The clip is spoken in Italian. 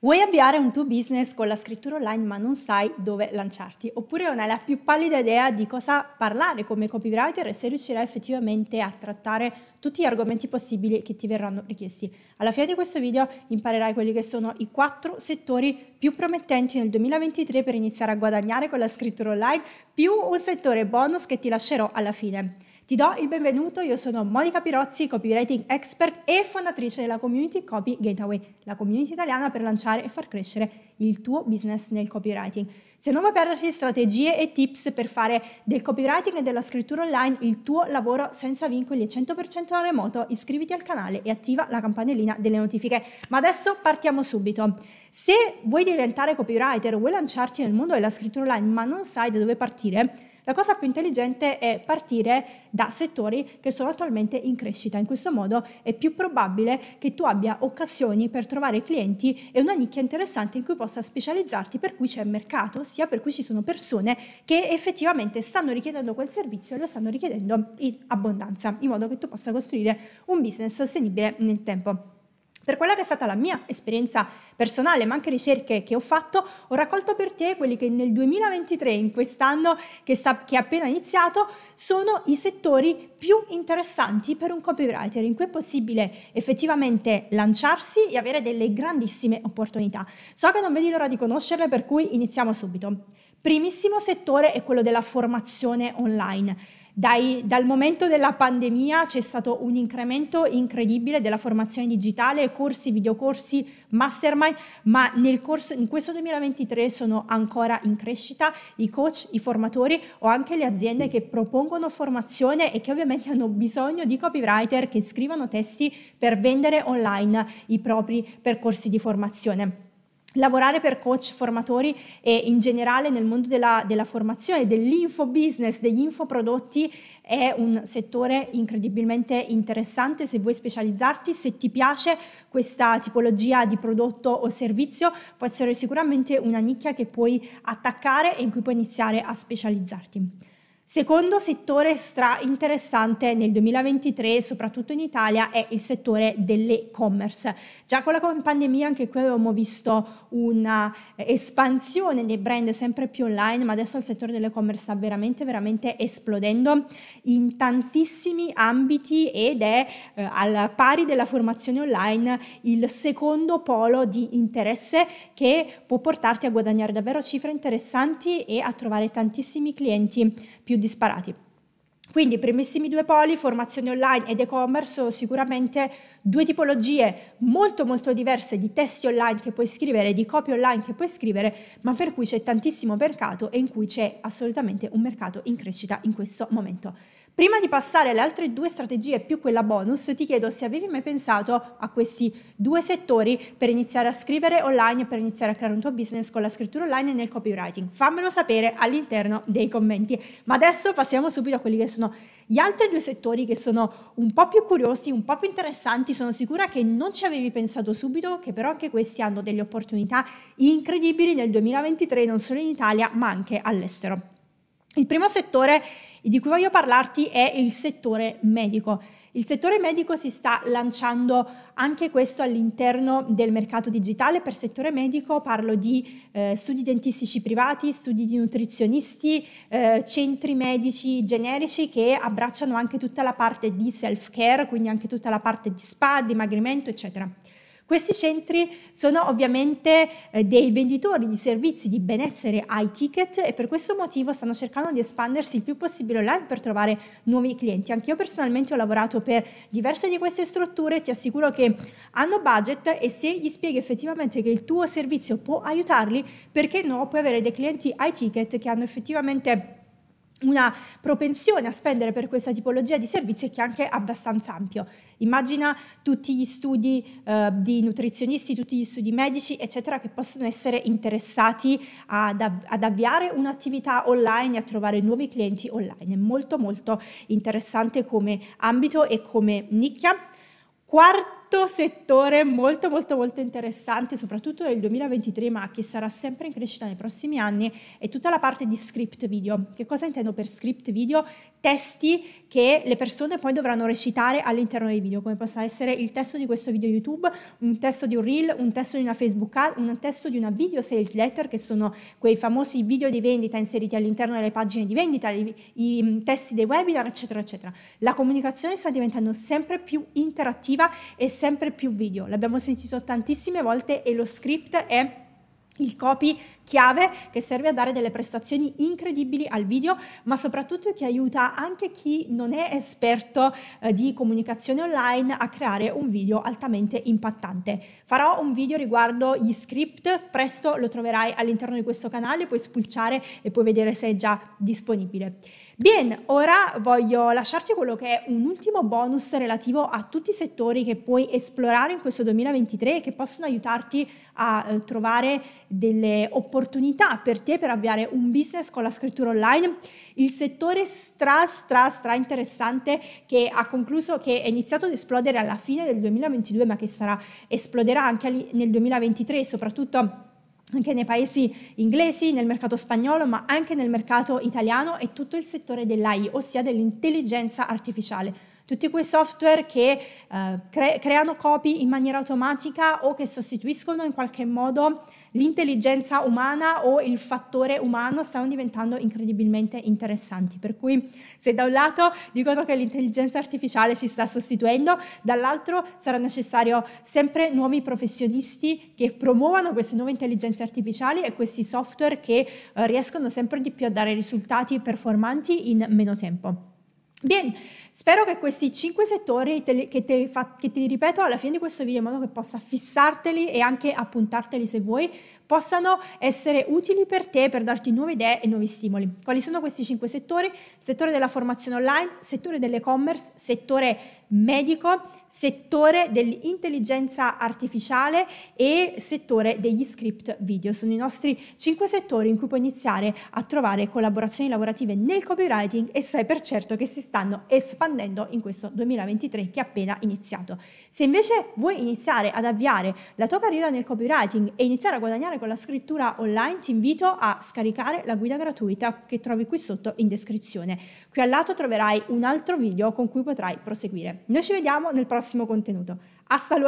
Vuoi avviare un tuo business con la scrittura online ma non sai dove lanciarti? Oppure non hai la più pallida idea di cosa parlare come copywriter e se riuscirai effettivamente a trattare tutti gli argomenti possibili che ti verranno richiesti. Alla fine di questo video imparerai quelli che sono i quattro settori più promettenti nel 2023 per iniziare a guadagnare con la scrittura online, più un settore bonus che ti lascerò alla fine. Ti do il benvenuto, io sono Monica Pirozzi, copywriting expert e fondatrice della community Copy Gateway, la community italiana per lanciare e far crescere il tuo business nel copywriting. Se non vuoi perderti strategie e tips per fare del copywriting e della scrittura online il tuo lavoro senza vincoli e 100% da remoto, iscriviti al canale e attiva la campanellina delle notifiche. Ma adesso partiamo subito. Se vuoi diventare copywriter vuoi lanciarti nel mondo della scrittura online ma non sai da dove partire, la cosa più intelligente è partire da settori che sono attualmente in crescita. In questo modo è più probabile che tu abbia occasioni per trovare clienti e una nicchia interessante in cui possa specializzarti, per cui c'è mercato, sia per cui ci sono persone che effettivamente stanno richiedendo quel servizio e lo stanno richiedendo in abbondanza, in modo che tu possa costruire un business sostenibile nel tempo. Per quella che è stata la mia esperienza personale, ma anche ricerche che ho fatto, ho raccolto per te quelli che nel 2023, in quest'anno che, sta, che è appena iniziato, sono i settori più interessanti per un copywriter, in cui è possibile effettivamente lanciarsi e avere delle grandissime opportunità. So che non vedi l'ora di conoscerle, per cui iniziamo subito. Primissimo settore è quello della formazione online. Dai, dal momento della pandemia c'è stato un incremento incredibile della formazione digitale, corsi, videocorsi, mastermind, ma nel corso, in questo 2023 sono ancora in crescita i coach, i formatori o anche le aziende che propongono formazione e che ovviamente hanno bisogno di copywriter che scrivano testi per vendere online i propri percorsi di formazione. Lavorare per coach, formatori e in generale nel mondo della, della formazione, dell'info business, degli infoprodotti è un settore incredibilmente interessante se vuoi specializzarti, se ti piace questa tipologia di prodotto o servizio può essere sicuramente una nicchia che puoi attaccare e in cui puoi iniziare a specializzarti. Secondo settore stra interessante nel 2023, soprattutto in Italia, è il settore dell'e-commerce. Già con la pandemia anche qui avevamo visto una espansione dei brand sempre più online, ma adesso il settore dell'e-commerce sta veramente, veramente esplodendo in tantissimi ambiti ed è eh, al pari della formazione online il secondo polo di interesse che può portarti a guadagnare davvero cifre interessanti e a trovare tantissimi clienti più disparati. Quindi primissimi due poli, formazione online ed e-commerce, sono sicuramente due tipologie molto molto diverse di testi online che puoi scrivere, di copy online che puoi scrivere, ma per cui c'è tantissimo mercato e in cui c'è assolutamente un mercato in crescita in questo momento. Prima di passare alle altre due strategie più quella bonus, ti chiedo se avevi mai pensato a questi due settori per iniziare a scrivere online per iniziare a creare un tuo business con la scrittura online e nel copywriting. Fammelo sapere all'interno dei commenti. Ma adesso passiamo subito a quelli che sono gli altri due settori che sono un po' più curiosi, un po' più interessanti. Sono sicura che non ci avevi pensato subito, che però anche questi hanno delle opportunità incredibili nel 2023, non solo in Italia, ma anche all'estero. Il primo settore di cui voglio parlarti è il settore medico. Il settore medico si sta lanciando anche questo all'interno del mercato digitale. Per settore medico parlo di eh, studi dentistici privati, studi di nutrizionisti, eh, centri medici generici che abbracciano anche tutta la parte di self-care, quindi anche tutta la parte di spa, dimagrimento, eccetera. Questi centri sono ovviamente eh, dei venditori di servizi di benessere high ticket e per questo motivo stanno cercando di espandersi il più possibile online per trovare nuovi clienti. Anche io personalmente ho lavorato per diverse di queste strutture, ti assicuro che hanno budget e se gli spieghi effettivamente che il tuo servizio può aiutarli, perché no, puoi avere dei clienti high ticket che hanno effettivamente una propensione a spendere per questa tipologia di servizi che è anche abbastanza ampio. Immagina tutti gli studi eh, di nutrizionisti, tutti gli studi medici, eccetera, che possono essere interessati ad, ad avviare un'attività online e a trovare nuovi clienti online. È molto molto interessante come ambito e come nicchia. Quarto settore molto molto molto interessante, soprattutto nel 2023, ma che sarà sempre in crescita nei prossimi anni, è tutta la parte di script video. Che cosa intendo per script video? Testi che le persone poi dovranno recitare all'interno dei video, come possa essere il testo di questo video YouTube, un testo di un reel, un testo di una Facebook ad, un testo di una video sales letter, che sono quei famosi video di vendita inseriti all'interno delle pagine di vendita, i, i mm, testi dei webinar, eccetera, eccetera. La comunicazione sta diventando sempre più interattiva e sempre più video. L'abbiamo sentito tantissime volte e lo script è il copy chiave che serve a dare delle prestazioni incredibili al video, ma soprattutto che aiuta anche chi non è esperto eh, di comunicazione online a creare un video altamente impattante. Farò un video riguardo gli script, presto lo troverai all'interno di questo canale, puoi spulciare e puoi vedere se è già disponibile. Bene, ora voglio lasciarti quello che è un ultimo bonus relativo a tutti i settori che puoi esplorare in questo 2023 e che possono aiutarti a eh, trovare delle opportunità per te per avviare un business con la scrittura online. Il settore stra stra stra interessante che ha concluso che è iniziato ad esplodere alla fine del 2022 ma che sarà esploderà anche nel 2023 soprattutto anche nei paesi inglesi, nel mercato spagnolo, ma anche nel mercato italiano e tutto il settore dell'AI, ossia dell'intelligenza artificiale. Tutti quei software che eh, cre- creano copy in maniera automatica o che sostituiscono in qualche modo l'intelligenza umana o il fattore umano stanno diventando incredibilmente interessanti. Per cui se da un lato dicono che l'intelligenza artificiale ci sta sostituendo, dall'altro sarà necessario sempre nuovi professionisti che promuovano queste nuove intelligenze artificiali e questi software che eh, riescono sempre di più a dare risultati performanti in meno tempo. Bene, spero che questi cinque settori te, che, te, che, ti ripeto alla fine di questo video in modo che possa fissarteli e anche appuntarteli se vuoi, possano essere utili per te per darti nuove idee e nuovi stimoli. Quali sono questi cinque settori? Settore della formazione online, settore dell'e-commerce, settore medico, settore dell'intelligenza artificiale e settore degli script video. Sono i nostri cinque settori in cui puoi iniziare a trovare collaborazioni lavorative nel copywriting e sai per certo che si stanno espandendo in questo 2023 che è appena iniziato. Se invece vuoi iniziare ad avviare la tua carriera nel copywriting e iniziare a guadagnare con la scrittura online, ti invito a scaricare la guida gratuita che trovi qui sotto in descrizione. Qui al lato troverai un altro video con cui potrai proseguire. Noi ci vediamo nel prossimo contenuto. Hasta luego!